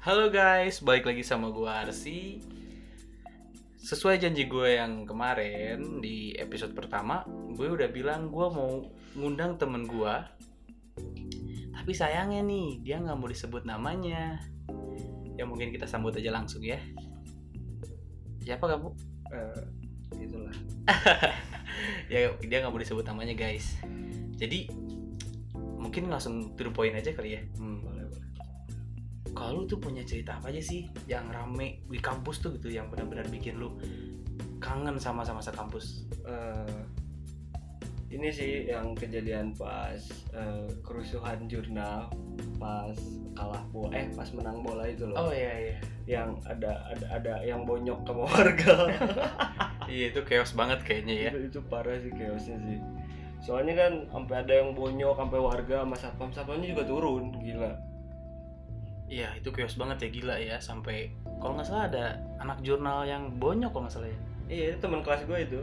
Halo guys, balik lagi sama gue Arsi. Sesuai janji gue yang kemarin di episode pertama Gue udah bilang gue mau ngundang temen gue Tapi sayangnya nih, dia nggak mau disebut namanya. Ya mungkin kita sambut aja langsung ya. Siapa kamu? Eh, itulah. Ya dia nggak mau disebut namanya guys. Jadi mungkin langsung to the point aja kali ya. Hmm, kalau lu tuh punya cerita apa aja sih yang rame di kampus tuh gitu yang benar-benar bikin lu kangen sama sama masa kampus? Eh, ini sih yang kejadian pas eh, kerusuhan jurnal pas kalah bola eh pas menang bola itu loh. Iya iya. Yang ada ada ada yang bonyok sama warga. Iya itu chaos banget kayaknya ya. Itu, itu parah sih chaosnya sih. Soalnya kan sampai ada yang bonyok sampai warga sama satpam satpamnya juga turun gila iya itu chaos banget ya gila ya sampai kalau nggak salah ada anak jurnal yang bonyok kalau nggak salah ya. Iya itu teman kelas gue itu.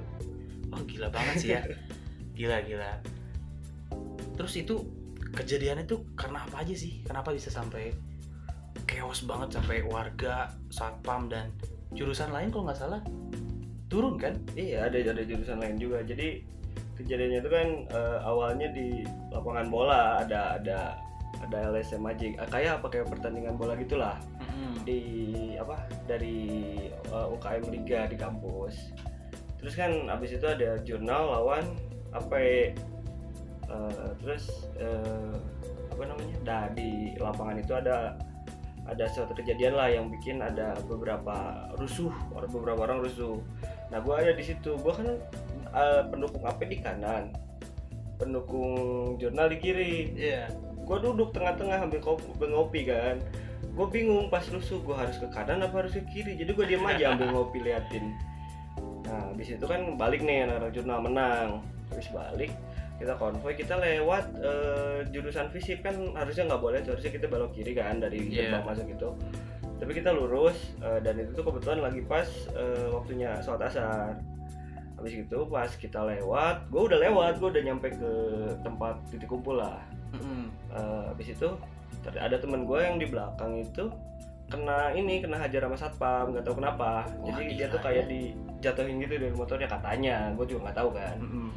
Oh gila banget sih ya. Gila gila. Terus itu kejadiannya tuh karena apa aja sih? Kenapa bisa sampai chaos banget sampai warga satpam dan jurusan lain kalau nggak salah turun kan? Iya ada ada jurusan lain juga. Jadi kejadiannya itu kan eh, awalnya di lapangan bola ada ada ada LSM aja kayak apa kayak pertandingan bola gitulah di apa dari eh, UKM Liga di kampus. Terus kan abis itu ada jurnal lawan apa ya, eh, terus eh, apa namanya? Nah di lapangan itu ada ada suatu kejadian lah yang bikin ada beberapa rusuh, orang beberapa orang rusuh. Nah, gue ada di situ. Gue kan eh, pendukung AP di kanan, pendukung jurnal di kiri. iya Gue duduk tengah-tengah ambil kopi, ambil ngopi kan. Gue bingung pas rusuh, gue harus ke kanan apa harus ke kiri. Jadi gue diam aja ambil ngopi liatin. Nah, habis itu kan balik nih anak-anak jurnal menang. Terus balik, kita konvoy, kita lewat eh, jurusan fisip kan harusnya nggak boleh, harusnya kita belok kiri kan dari Iya. gerbang masuk itu. Tapi kita lurus eh, dan itu tuh kebetulan lagi pas eh, waktunya sholat asar. Habis itu pas kita lewat, gue udah lewat, gue udah nyampe ke tempat titik kumpul lah. Mm-mm. Eh, habis itu ada temen gue yang di belakang itu kena ini kena hajar sama satpam nggak tahu kenapa. Wah, jadi dia tuh kayak ya. dijatuhin gitu dari motornya katanya. Gue juga nggak tahu kan. Mm-mm.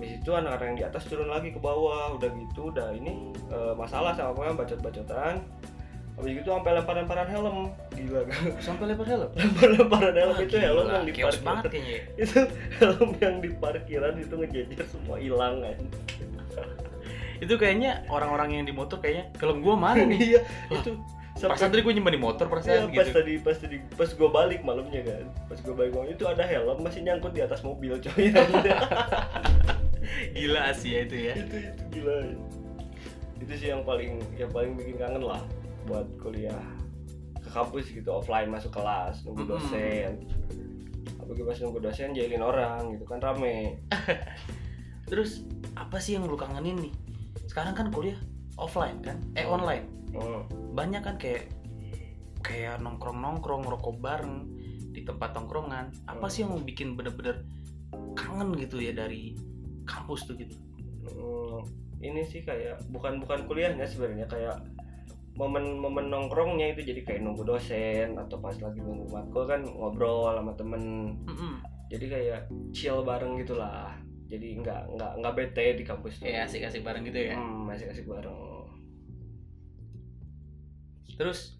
habis itu anak-anak yang di atas turun lagi ke bawah udah gitu udah ini eh, masalah sama gue bacot-bacotan. Habis gitu sampai lempar-lemparan helm. Gila. Sampai lebar helm? Lempar-lemparan helm itu helm gila, yang di parkiran. ya. itu helm yang di parkiran itu ngejejer semua hilang kan itu kayaknya orang-orang yang di motor kayaknya helm gua mana nih. Iya itu perasaan tadi gua nyimpan di motor Iya, perasaan pas gitu. tadi pas tadi pas gue balik malamnya kan. Pas gue balik malam itu ada helm masih nyangkut di atas mobil coy. Gila Asia itu ya. Itu itu gila. Itu sih yang paling yang paling bikin kangen lah buat kuliah ke kampus gitu offline masuk kelas nunggu dosen. Apalagi pas nunggu dosen jailin orang gitu kan rame. Terus apa sih yang lu kangenin nih sekarang kan kuliah offline kan eh online Hmm. banyak kan kayak kayak nongkrong nongkrong rokok bareng di tempat tongkrongan apa Hmm. sih yang bikin bener-bener kangen gitu ya dari kampus tuh gitu Hmm, ini sih kayak bukan bukan kuliahnya sebenarnya kayak momen-momen nongkrongnya itu jadi kayak nunggu dosen atau pas lagi nunggu matkul kan ngobrol sama temen Mm-mm. jadi kayak chill bareng gitulah jadi nggak nggak nggak bete di kampus tuh. Kayak asik-asik bareng gitu ya? Hmm, masih asik bareng. Terus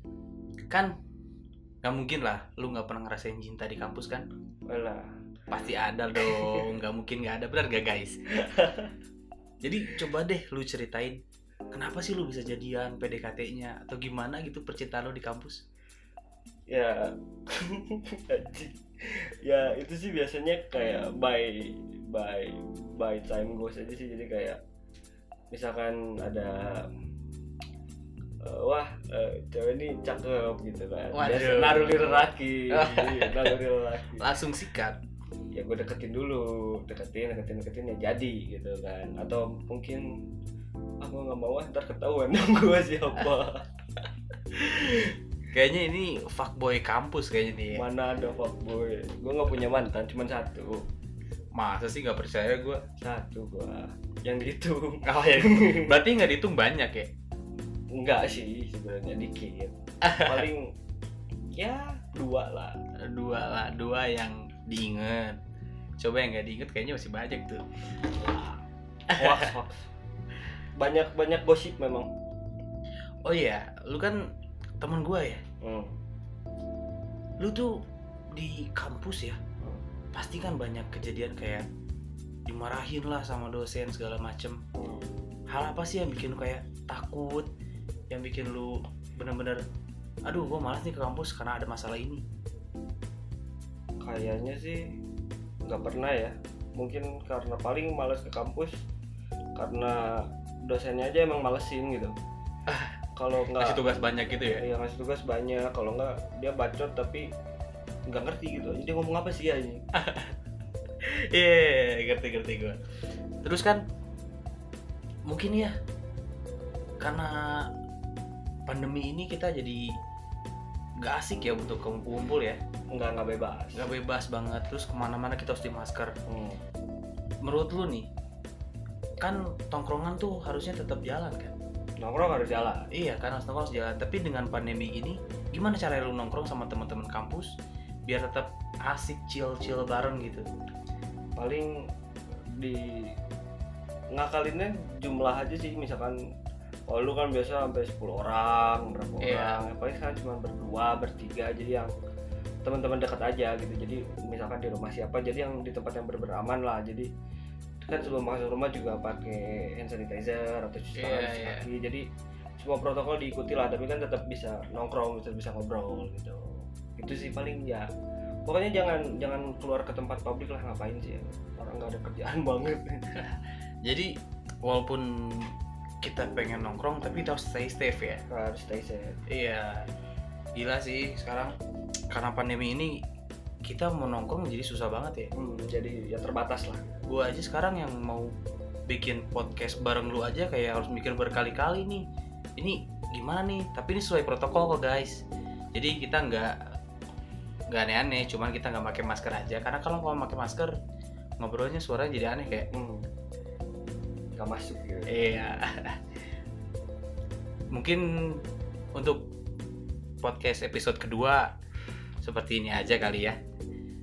kan nggak mungkin lah lu nggak pernah ngerasain cinta di kampus kan? Walah. pasti ada dong nggak mungkin nggak ada. Benar gak guys? Jadi coba deh lu ceritain kenapa sih lu bisa jadian PDKT-nya atau gimana gitu percintaan lu di kampus? Ya. Ya itu sih biasanya kayak by by by time goes aja sih. Jadi kayak misalkan ada eh, wah eh, cewek ini cakep gitu kan. Waduh. biasa naruli lelaki. Langsung sikat. Ya gue deketin dulu. Deketin deketin deketin ya jadi gitu kan. Atau mungkin ah gue nggak mau ah, ntar ketahuan dong gue siapa. Kayaknya ini fuckboy kampus kayaknya nih. Mana ada fuckboy. Gue nggak punya mantan cuma satu masa sih nggak percaya gue satu gue yang dihitung. Oh ya berarti nggak dihitung banyak ya? Enggak sih sebenarnya dikit. Paling ya dua lah. Dua lah dua yang diinget. Coba yang nggak diinget kayaknya masih banyak tuh. Hoax hoax. Banyak banyak gosip memang. Oh iya lu kan teman gua ya? Hmm. lu tuh di kampus ya. Pasti kan banyak kejadian kayak dimarahin lah sama dosen segala macem. Hal apa sih yang bikin lu kayak takut? Yang bikin lu bener-bener aduh gua malas nih ke kampus karena ada masalah ini. Kayaknya sih nggak pernah ya. Mungkin karena paling males ke kampus karena dosennya aja emang malesin gitu. Kalau kasih nggak tugas banyak gitu ya? Ya ngasih tugas banyak. Kalau nggak dia bacot tapi nggak ngerti gitu jadi dia ngomong apa sih ya ini Iya, ngerti ngerti gue. Terus kan mungkin ya karena pandemi ini kita jadi nggak asik ya untuk kumpul-kumpul ya, nggak nggak bebas nggak bebas banget. Terus ke mana-mana kita harus di masker. Hmm. Menurut lu nih, kan tongkrongan tuh harusnya tetap jalan kan? nongkrong harus jalan Iya, kan harus nongkrong harus jalan. Tapi dengan pandemi ini, gimana cara lu nongkrong sama teman-teman kampus biar tetap asik chill-chill bareng gitu? paling di ngakalinnya jumlah aja sih misalkan kalau lu kan biasa sampai 10 orang berapa Iya. orang ya paling sekarang cuma berdua bertiga jadi yang teman-teman dekat aja gitu jadi misalkan di rumah siapa jadi yang di tempat yang bener-bener aman lah jadi kan sebelum masuk rumah juga pakai hand sanitizer atau cuci tangan cuci iya. kaki jadi semua protokol diikuti lah tapi kan tetap bisa nongkrong bisa bisa ngobrol gitu itu sih paling ya pokoknya jangan jangan keluar ke tempat publik lah ngapain sih ya. orang nggak ada kerjaan banget Jadi walaupun kita pengen nongkrong tapi kita harus stay safe ya. harus stay safe Iya. Gila sih sekarang karena pandemi ini kita mau nongkrong jadi susah banget ya. Hmm, jadi ya terbatas lah Gua aja sekarang yang mau bikin podcast bareng lu aja kayak harus mikir berkali-kali nih. Ini gimana nih? Tapi ini sesuai protokol kok guys. Jadi kita nggak nggak aneh-aneh, cuman kita nggak pakai masker aja. Karena kalau mau pakai masker ngobrolnya suaranya jadi aneh kayak hmm. nggak masuk gitu Iya. Mungkin untuk podcast episode kedua seperti ini aja kali ya.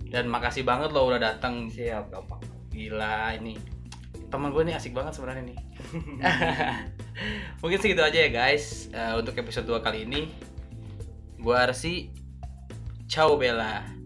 Dan makasih banget lo udah datang. siap gampang Gila ini. Temen gue nih asik banget sebenarnya nih. Mungkin segitu aja ya guys. Eh, untuk episode 2 kali ini. Gua Arsi. Ciao Bella.